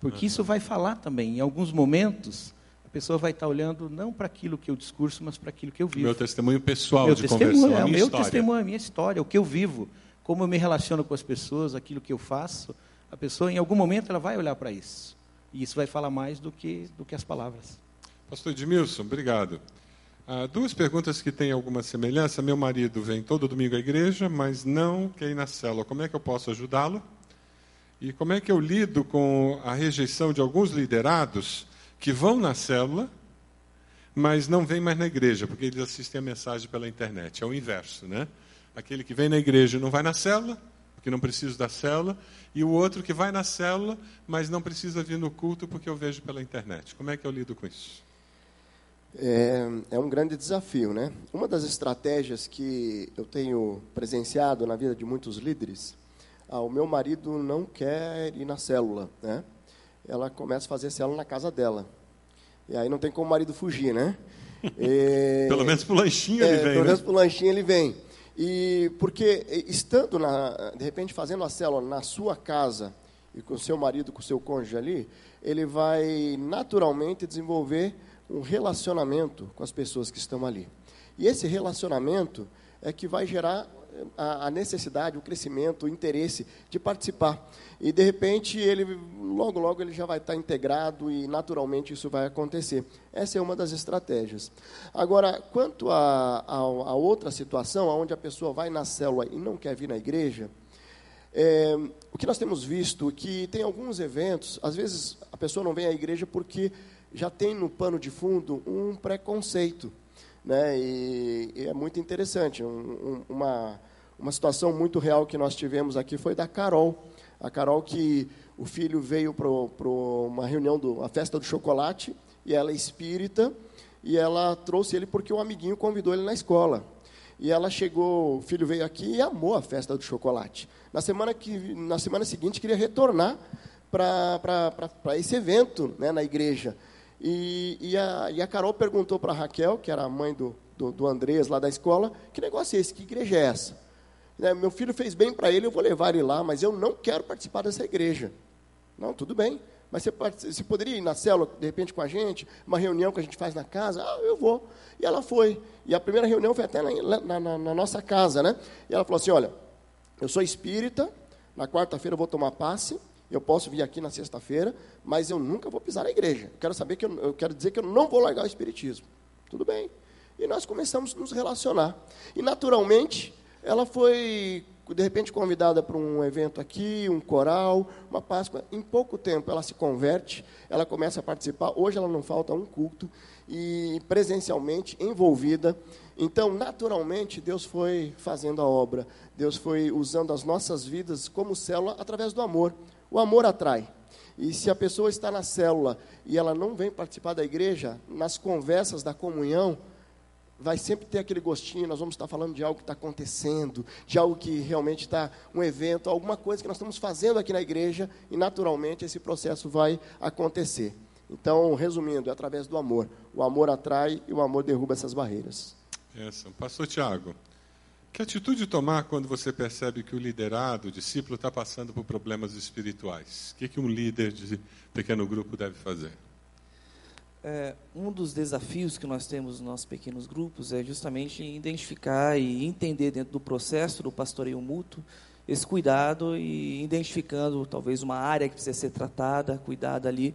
Porque uhum. isso vai falar também. Em alguns momentos, a pessoa vai estar olhando não para aquilo que eu discurso, mas para aquilo que eu vivo. Meu testemunho pessoal meu de testemunho, conversão. É, o meu história. testemunho, a minha história, o que eu vivo, como eu me relaciono com as pessoas, aquilo que eu faço. A pessoa, em algum momento, ela vai olhar para isso. E isso vai falar mais do que, do que as palavras. Pastor Edmilson, obrigado. Ah, duas perguntas que têm alguma semelhança. Meu marido vem todo domingo à igreja, mas não quer ir na célula. Como é que eu posso ajudá-lo? E como é que eu lido com a rejeição de alguns liderados que vão na célula, mas não vêm mais na igreja, porque eles assistem a mensagem pela internet? É o inverso, né? Aquele que vem na igreja não vai na célula, porque não precisa da célula, e o outro que vai na célula, mas não precisa vir no culto porque eu vejo pela internet. Como é que eu lido com isso? É, é, um grande desafio, né? Uma das estratégias que eu tenho presenciado na vida de muitos líderes ah, o meu marido não quer ir na célula, né? Ela começa a fazer célula na casa dela. E aí não tem como o marido fugir, né? E, pelo menos pro lanchinho é, ele vem, Pelo né? menos pro lanchinho ele vem. E porque estando, na, de repente, fazendo a célula na sua casa, e com o seu marido, com o seu cônjuge ali, ele vai naturalmente desenvolver um relacionamento com as pessoas que estão ali. E esse relacionamento é que vai gerar a, a, necessidade, o crescimento, o interesse de participar. E, de repente, ele logo, logo ele já vai estar integrado e, naturalmente, isso vai acontecer. Essa é uma das estratégias. Agora, quanto a, a, a outra situação, onde a pessoa vai na célula e não quer vir na igreja, é, o que nós temos visto é que tem alguns eventos, às vezes a pessoa não vem à igreja porque já tem no pano de fundo um preconceito Né? E, e é muito interessante. Um, um, uma, uma situação muito real que nós tivemos aqui foi da Carol. A Carol que o filho veio para uma reunião, do, a festa do chocolate, e ela é espírita, e ela trouxe ele porque um amiguinho convidou ele na escola. E ela chegou, o filho veio aqui e amou a festa do chocolate. Na semana, que, na semana seguinte, queria retornar para esse evento né, na igreja. E, e, a, e a Carol perguntou para a Raquel, que era a mãe do, do, do Andrés lá da escola, que negócio é esse? Que igreja é essa? Né, meu filho fez bem para ele, eu vou levar ele lá, mas eu não quero participar dessa igreja. Não, tudo bem. Mas você, você poderia ir na célula, de repente, com a gente, uma reunião que a gente faz na casa? Ah, eu vou. E ela foi. E a primeira reunião foi até na, na, na, na nossa casa, né? E ela falou assim, olha, eu sou espírita, na quarta-feira eu vou tomar passe, eu posso vir aqui na sexta-feira, mas eu nunca vou pisar na igreja. Eu quero saber que eu, eu quero dizer que eu não vou largar o espiritismo. Tudo bem. E nós começamos a nos relacionar. E naturalmente, ela foi de repente convidada para um evento aqui, um coral, uma Páscoa. Em pouco tempo ela se converte, ela começa a participar. Hoje ela não falta um culto e presencialmente envolvida. Então, naturalmente, Deus foi fazendo a obra. Deus foi usando as nossas vidas como célula através do amor. O amor atrai. E se a pessoa está na célula e ela não vem participar da igreja, nas conversas da comunhão, vai sempre ter aquele gostinho, nós vamos estar falando de algo que está acontecendo, de algo que realmente está um evento, alguma coisa que nós estamos fazendo aqui na igreja e naturalmente esse processo vai acontecer. Então, resumindo, é através do amor. O amor atrai e o amor derruba essas barreiras. Essa. Pastor Tiago, que atitude tomar quando você percebe que o liderado, o discípulo, está passando por problemas espirituais? O que, que um líder de pequeno grupo deve fazer? É, um dos desafios que nós temos nos nossos pequenos grupos é justamente identificar e entender dentro do processo do pastoreio mútuo esse cuidado e identificando talvez uma área que precisa ser tratada, cuidada ali.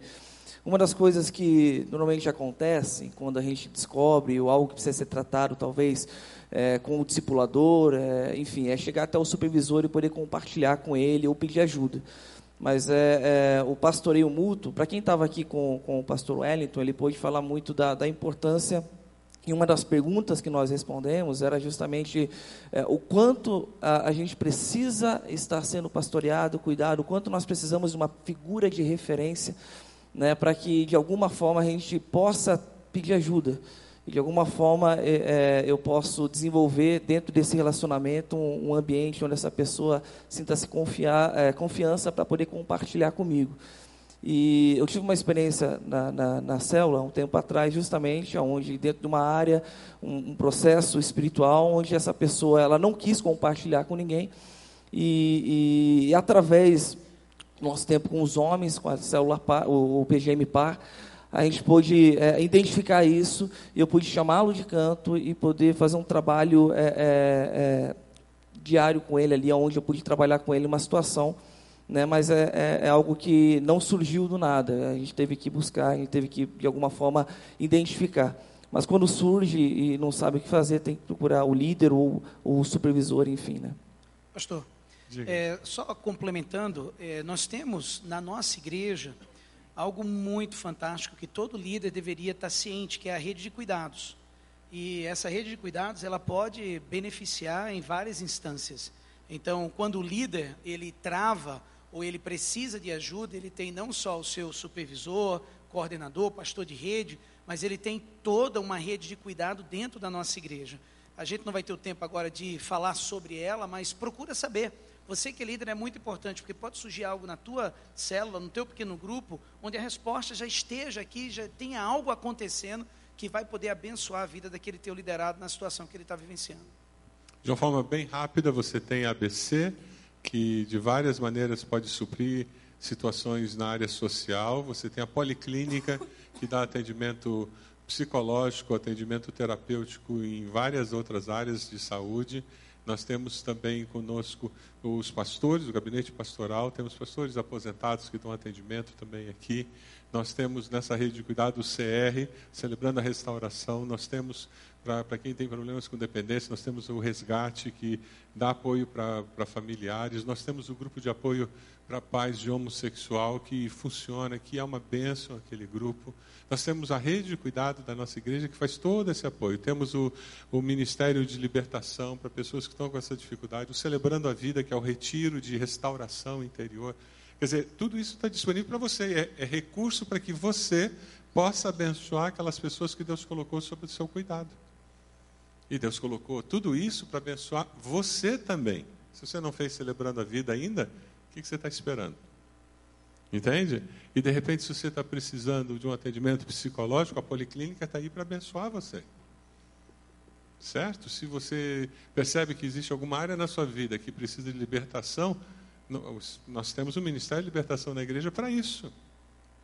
Uma das coisas que normalmente acontece quando a gente descobre ou algo que precisa ser tratado, talvez é, com o discipulador, é, enfim, é chegar até o supervisor e poder compartilhar com ele ou pedir ajuda. Mas é, é o pastoreio mútuo, para quem estava aqui com, com o pastor Wellington, ele pôde falar muito da, da importância e uma das perguntas que nós respondemos era justamente é, o quanto a, a, gente precisa estar sendo pastoreado, cuidado, o quanto nós precisamos de uma figura de referência, né, para que de alguma forma a gente possa pedir ajuda e de alguma forma é, é, eu posso desenvolver dentro desse relacionamento um, um ambiente onde essa pessoa sinta-se é, confiança para poder compartilhar comigo. E eu tive uma experiência na, na, na, célula, um tempo atrás, justamente, onde dentro de uma área, um, um, processo espiritual, onde essa pessoa ela não quis compartilhar com ninguém, e, e, e através nosso tempo com os homens, com a célula PAR, o, PGM PAR, a gente pôde é, identificar isso, e eu pude chamá-lo de canto e poder fazer um trabalho é, é, é, diário com ele ali, onde eu pude trabalhar com ele uma situação, né, mas é, é, é, algo que não surgiu do nada, a gente teve que buscar, a gente teve que, de alguma forma, identificar. Mas quando surge e não sabe o que fazer, tem que procurar o líder ou o supervisor, enfim. Né? Pastor, é, só complementando, é, nós temos na nossa igreja algo muito fantástico que todo líder deveria estar ciente, que é a rede de cuidados. E essa rede de cuidados, ela pode beneficiar em várias instâncias. Então, quando o líder, ele trava ou ele precisa de ajuda, ele tem não só o seu supervisor, coordenador, pastor de rede, mas ele tem toda uma rede de cuidado dentro da nossa igreja. A gente não vai ter o tempo agora de falar sobre ela, mas procura saber você que é líder é muito importante, porque pode surgir algo na tua célula, no teu pequeno grupo, onde a resposta já esteja aqui, já tenha algo acontecendo que vai poder abençoar a vida daquele teu liderado na situação que ele está vivenciando. De uma forma bem rápida, você tem a ABC, que de várias maneiras pode suprir situações na área social. Você tem a policlínica, que dá atendimento psicológico, atendimento terapêutico em várias outras áreas de saúde. Nós temos também conosco os pastores, o gabinete pastoral, temos pastores aposentados que dão atendimento também aqui. Nós temos nessa rede de cuidado o CR, celebrando a restauração. Nós temos, para quem tem problemas com dependência, nós temos o resgate, que dá apoio para familiares. Nós temos o grupo de apoio para pais de homossexual que funciona, que é uma bênção aquele grupo. Nós temos a rede de cuidado da nossa igreja que faz todo esse apoio. Temos o, o Ministério de Libertação para pessoas que estão com essa dificuldade, o Celebrando a Vida, que é o retiro de restauração interior. Quer dizer, tudo isso está disponível para você. É, é recurso para que você possa abençoar aquelas pessoas que Deus colocou sob o seu cuidado. E Deus colocou tudo isso para abençoar você também. Se você não fez celebrando a vida ainda, o que, você está esperando? Entende? E de repente, se você está precisando de um atendimento psicológico, a policlínica está aí para abençoar você. Certo? Se você percebe que existe alguma área na sua vida que precisa de libertação, nós temos um Ministério de Libertação na igreja para isso.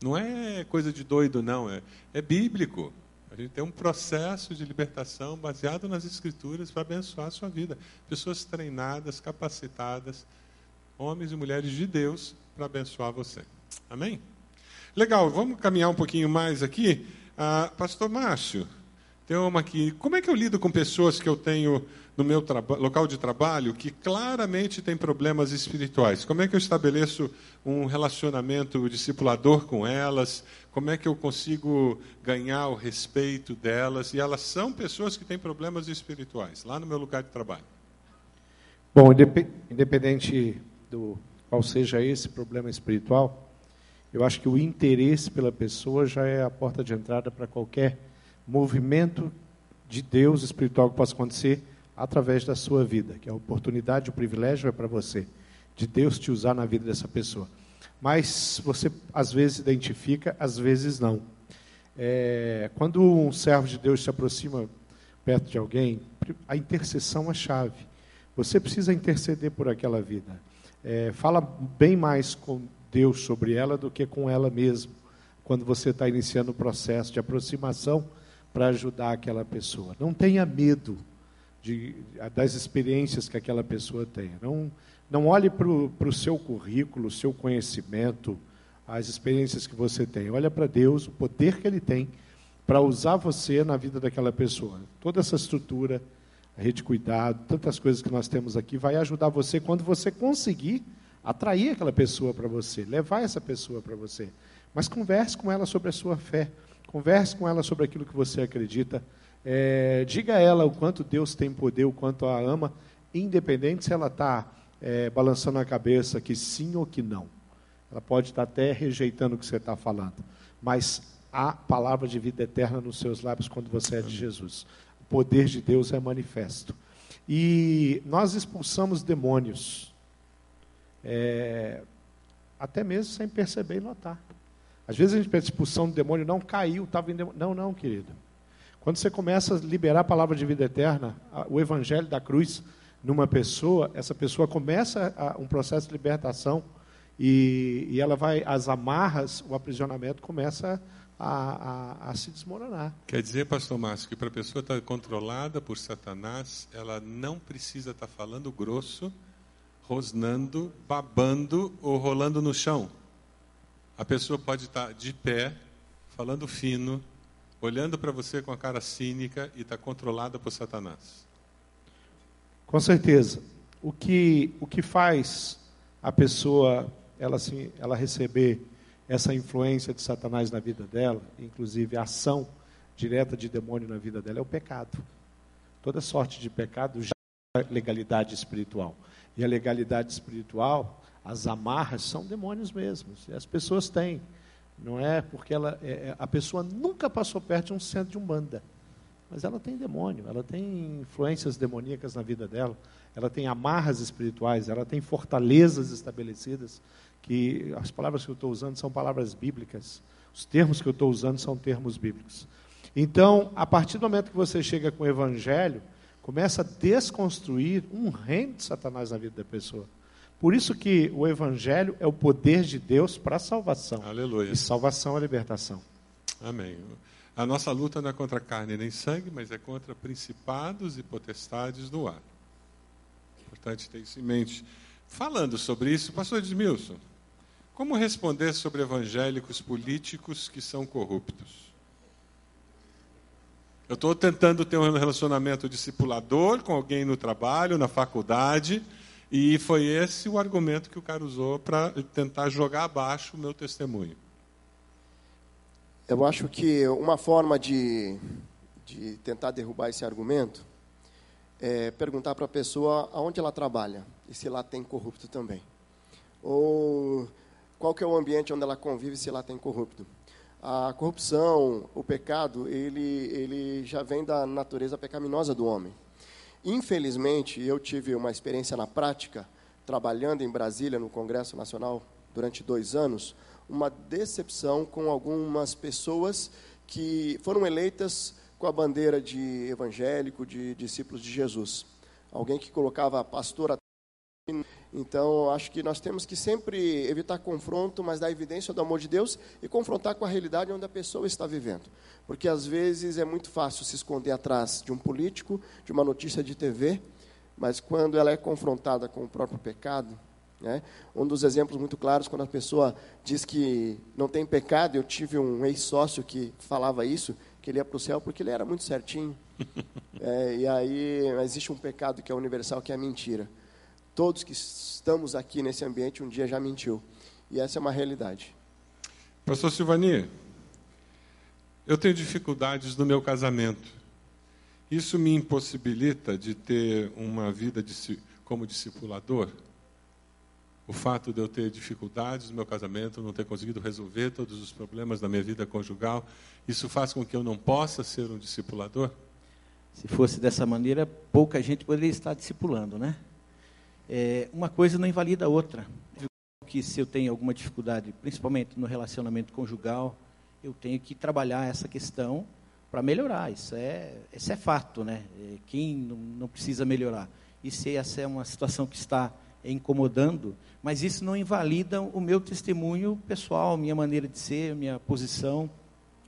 Não é coisa de doido, não, é, é bíblico. A gente tem um processo de libertação baseado nas Escrituras para abençoar a sua vida. Pessoas treinadas, capacitadas, homens e mulheres de Deus para abençoar você. Amém? Legal, vamos caminhar um pouquinho mais aqui. Ah, Pastor Márcio, tem uma aqui. Como é que eu lido com pessoas que eu tenho no meu local de trabalho que claramente têm problemas espirituais? Como é que eu estabeleço um relacionamento discipulador com elas? Como é que eu consigo ganhar o respeito delas? E elas são pessoas que têm problemas espirituais, lá no meu lugar de trabalho. Bom, independente do qual seja esse problema espiritual, eu acho que o interesse pela pessoa já é a porta de entrada para qualquer movimento de Deus espiritual que possa acontecer através da sua vida, que a oportunidade, o privilégio é para você, de Deus te usar na vida dessa pessoa. Mas você às vezes identifica, às vezes não. É, quando um servo de Deus se aproxima perto de alguém, a intercessão é chave. Você precisa interceder por aquela vida. É, fala bem mais com Deus sobre ela do que com ela mesma, quando você está iniciando o processo de aproximação para ajudar aquela pessoa. Não tenha medo de, das experiências que aquela pessoa tenha. Não, não olhe para o seu currículo, o seu conhecimento, as experiências que você tem. Olha para Deus, o poder que Ele tem para usar você na vida daquela pessoa. Toda essa estrutura, a rede de cuidado, tantas coisas que nós temos aqui, vai ajudar você quando você conseguir atrair aquela pessoa para você, levar essa pessoa para você. Mas converse com ela sobre a sua fé, converse com ela sobre aquilo que você acredita. É, diga a ela o quanto Deus tem poder, o quanto a ama, independente se ela está é, balançando a cabeça que sim ou que não. Ela pode estar até rejeitando o que você está falando, mas há palavra de vida eterna nos seus lábios quando você é de Jesus. O poder de Deus é manifesto. E nós expulsamos demônios é, até mesmo sem perceber e notar. Às vezes a gente pensa, expulsão do demônio não caiu, estava em demônio. Não, não, querido. Quando você começa a liberar a palavra de vida eterna, o evangelho da cruz numa pessoa, essa pessoa começa a, um processo de libertação e, e, ela vai, as amarras, o aprisionamento começa a, a, a se desmoronar. Quer dizer, pastor Márcio, que para a pessoa estar controlada por Satanás, ela não precisa estar falando grosso, rosnando, babando ou rolando no chão. A pessoa pode estar de pé, falando fino, olhando para você com a cara cínica e está controlada por Satanás. Com certeza. O que, o que faz a pessoa ela, assim, ela receber essa influência de Satanás na vida dela, inclusive a ação direta de demônio na vida dela, é o pecado. Toda sorte de pecado já é legalidade espiritual. E a legalidade espiritual, as amarras são demônios mesmos. E as pessoas têm. Não é porque ela, é, é, a pessoa nunca passou perto de um centro de umbanda. Mas ela tem demônio, ela tem influências demoníacas na vida dela, ela tem amarras espirituais, ela tem fortalezas estabelecidas, que as palavras que eu estou usando são palavras bíblicas, os termos que eu estou usando são termos bíblicos. Então, a partir do momento que você chega com o evangelho, começa a desconstruir um reino de Satanás na vida da pessoa. Por isso que o evangelho é o poder de Deus para a salvação. Aleluia. E salvação é libertação. Amém. A nossa luta não é contra carne nem sangue, mas é contra principados e potestades do ar. Importante ter isso em mente. Falando sobre isso, pastor Edmilson, como responder sobre evangélicos políticos que são corruptos? Eu estou tentando ter um relacionamento discipulador com alguém no trabalho, na faculdade, E foi esse o argumento que o cara usou para tentar jogar abaixo o meu testemunho. Eu acho que uma forma de, de tentar derrubar esse argumento é perguntar para a pessoa aonde ela trabalha e se lá tem corrupto também. Ou qual que é o ambiente onde ela convive se lá tem corrupto. A corrupção, o pecado, ele, ele já vem da natureza pecaminosa do homem. Infelizmente, eu tive uma experiência na prática, trabalhando em Brasília, no Congresso Nacional, durante dois anos, uma decepção com algumas pessoas que foram eleitas com a bandeira de evangélico, de discípulos de Jesus. Alguém que colocava pastor. Então, acho que nós temos que sempre evitar confronto, mas dar evidência do amor de Deus e confrontar com a realidade onde a pessoa está vivendo. Porque às vezes é muito fácil se esconder atrás de um político, de uma notícia de TV, mas quando ela é confrontada com o próprio pecado, né? Um dos exemplos muito claros, quando a pessoa diz que não tem pecado, eu tive um ex-sócio que falava isso, que ele ia para o céu porque ele era muito certinho. É, e aí existe um pecado que é universal, que é a mentira. Todos que estamos aqui nesse ambiente um dia já mentiu. E essa é uma realidade. Pastor Silvani, eu tenho dificuldades no meu casamento. Isso me impossibilita de ter uma vida de, como discipulador? O fato de eu ter dificuldades no meu casamento, não ter conseguido resolver todos os problemas da minha vida conjugal, isso faz com que eu não possa ser um discipulador? Se fosse dessa maneira, pouca gente poderia estar discipulando, né? É, uma coisa não invalida a outra. Que se eu tenho alguma dificuldade, principalmente no relacionamento conjugal, eu tenho que trabalhar essa questão para melhorar. Isso é, isso é fato, né? É, quem não, não precisa melhorar? E se essa é uma situação que está incomodando, mas isso não invalida o meu testemunho pessoal, minha maneira de ser, minha posição,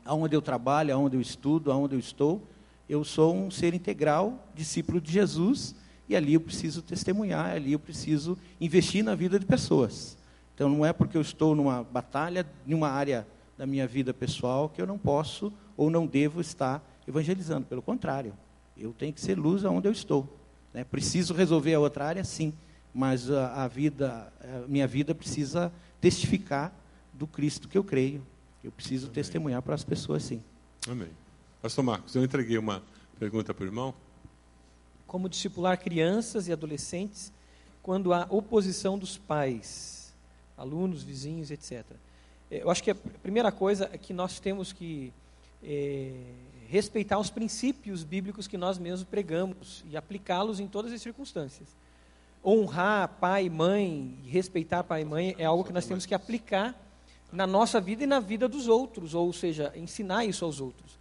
aonde eu trabalho, aonde eu estudo, aonde eu estou. Eu sou um ser integral, discípulo de Jesus, e ali eu preciso testemunhar, ali eu preciso investir na vida de pessoas. Então não é porque eu estou numa batalha, numa área da minha vida pessoal, que eu não posso ou não devo estar evangelizando. Pelo contrário, eu tenho que ser luz aonde eu estou. Né? Preciso resolver a outra área, sim mas a, a vida, a minha vida precisa testificar do Cristo que eu creio. Eu preciso Amém. testemunhar para as pessoas, sim. Amém. Pastor Marcos, eu entreguei uma pergunta para o irmão. Como discipular crianças e adolescentes quando há oposição dos pais, alunos, vizinhos, etc. É, eu acho que a primeira coisa é que nós temos que é, respeitar os princípios bíblicos que nós mesmos pregamos e aplicá-los em todas as circunstâncias honrar pai e mãe, respeitar pai e mãe, é algo que nós temos que aplicar na nossa vida e na vida dos outros, ou seja, ensinar isso aos outros.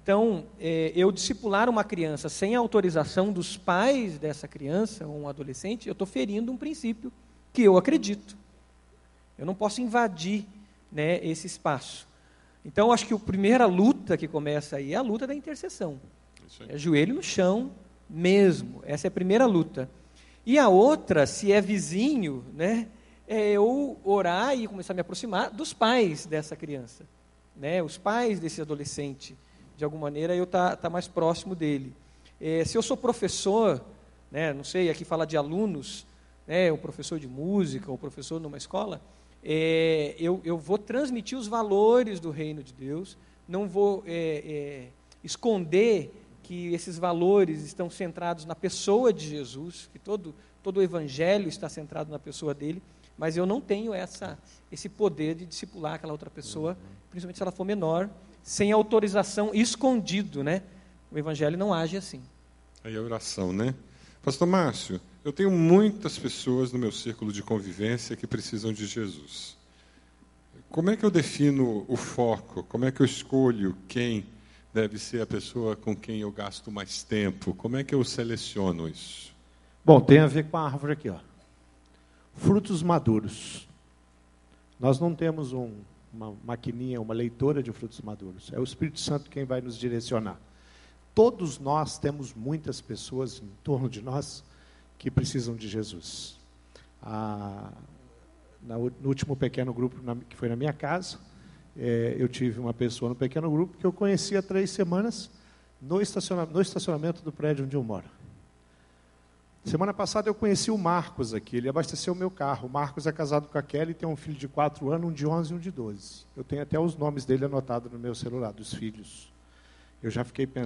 Então, é, eu discipular uma criança sem a autorização dos pais dessa criança, ou um adolescente, eu estou ferindo um princípio que eu acredito. Eu não posso invadir né, esse espaço. Então, acho que a primeira luta que começa aí é a luta da intercessão. É joelho no chão mesmo. Essa é a primeira luta. E a outra, se é vizinho, né, é eu orar e começar a me aproximar dos pais dessa criança, né, os pais desse adolescente. De alguma maneira, eu estar tá, tá mais próximo dele. É, se eu sou professor, né, não sei, aqui fala de alunos, né, um professor de música, um professor numa escola, é, eu, eu vou transmitir os valores do reino de Deus, não vou é, é esconder que esses valores estão centrados na pessoa de Jesus, que todo, todo o evangelho está centrado na pessoa dele, mas eu não tenho essa, esse poder de discipular aquela outra pessoa, principalmente se ela for menor, sem autorização, escondido, né? O evangelho não age assim. Aí a oração, né? Pastor Márcio, eu tenho muitas pessoas no meu círculo de convivência que precisam de Jesus. Como é que eu defino o foco? Como é que eu escolho quem deve ser a pessoa com quem eu gasto mais tempo? Como é que eu seleciono isso? Bom, tem a ver com a árvore aqui, ó. Frutos maduros. Nós não temos um, uma maquininha, uma leitora de frutos maduros. É o Espírito Santo quem vai nos direcionar. Todos nós temos muitas pessoas em torno de nós que precisam de Jesus. Ah, no último pequeno grupo que foi na minha casa, é, eu tive uma pessoa no pequeno grupo que eu conheci há três semanas no no estacionamento do prédio onde eu moro. Semana passada eu conheci o Marcos aqui, ele abasteceu o meu carro. O Marcos é casado com a Kelly, tem um filho de 4 anos, um de 11 e um de 12. Eu tenho até os nomes dele anotados no meu celular, dos filhos. Eu já fiquei pensando.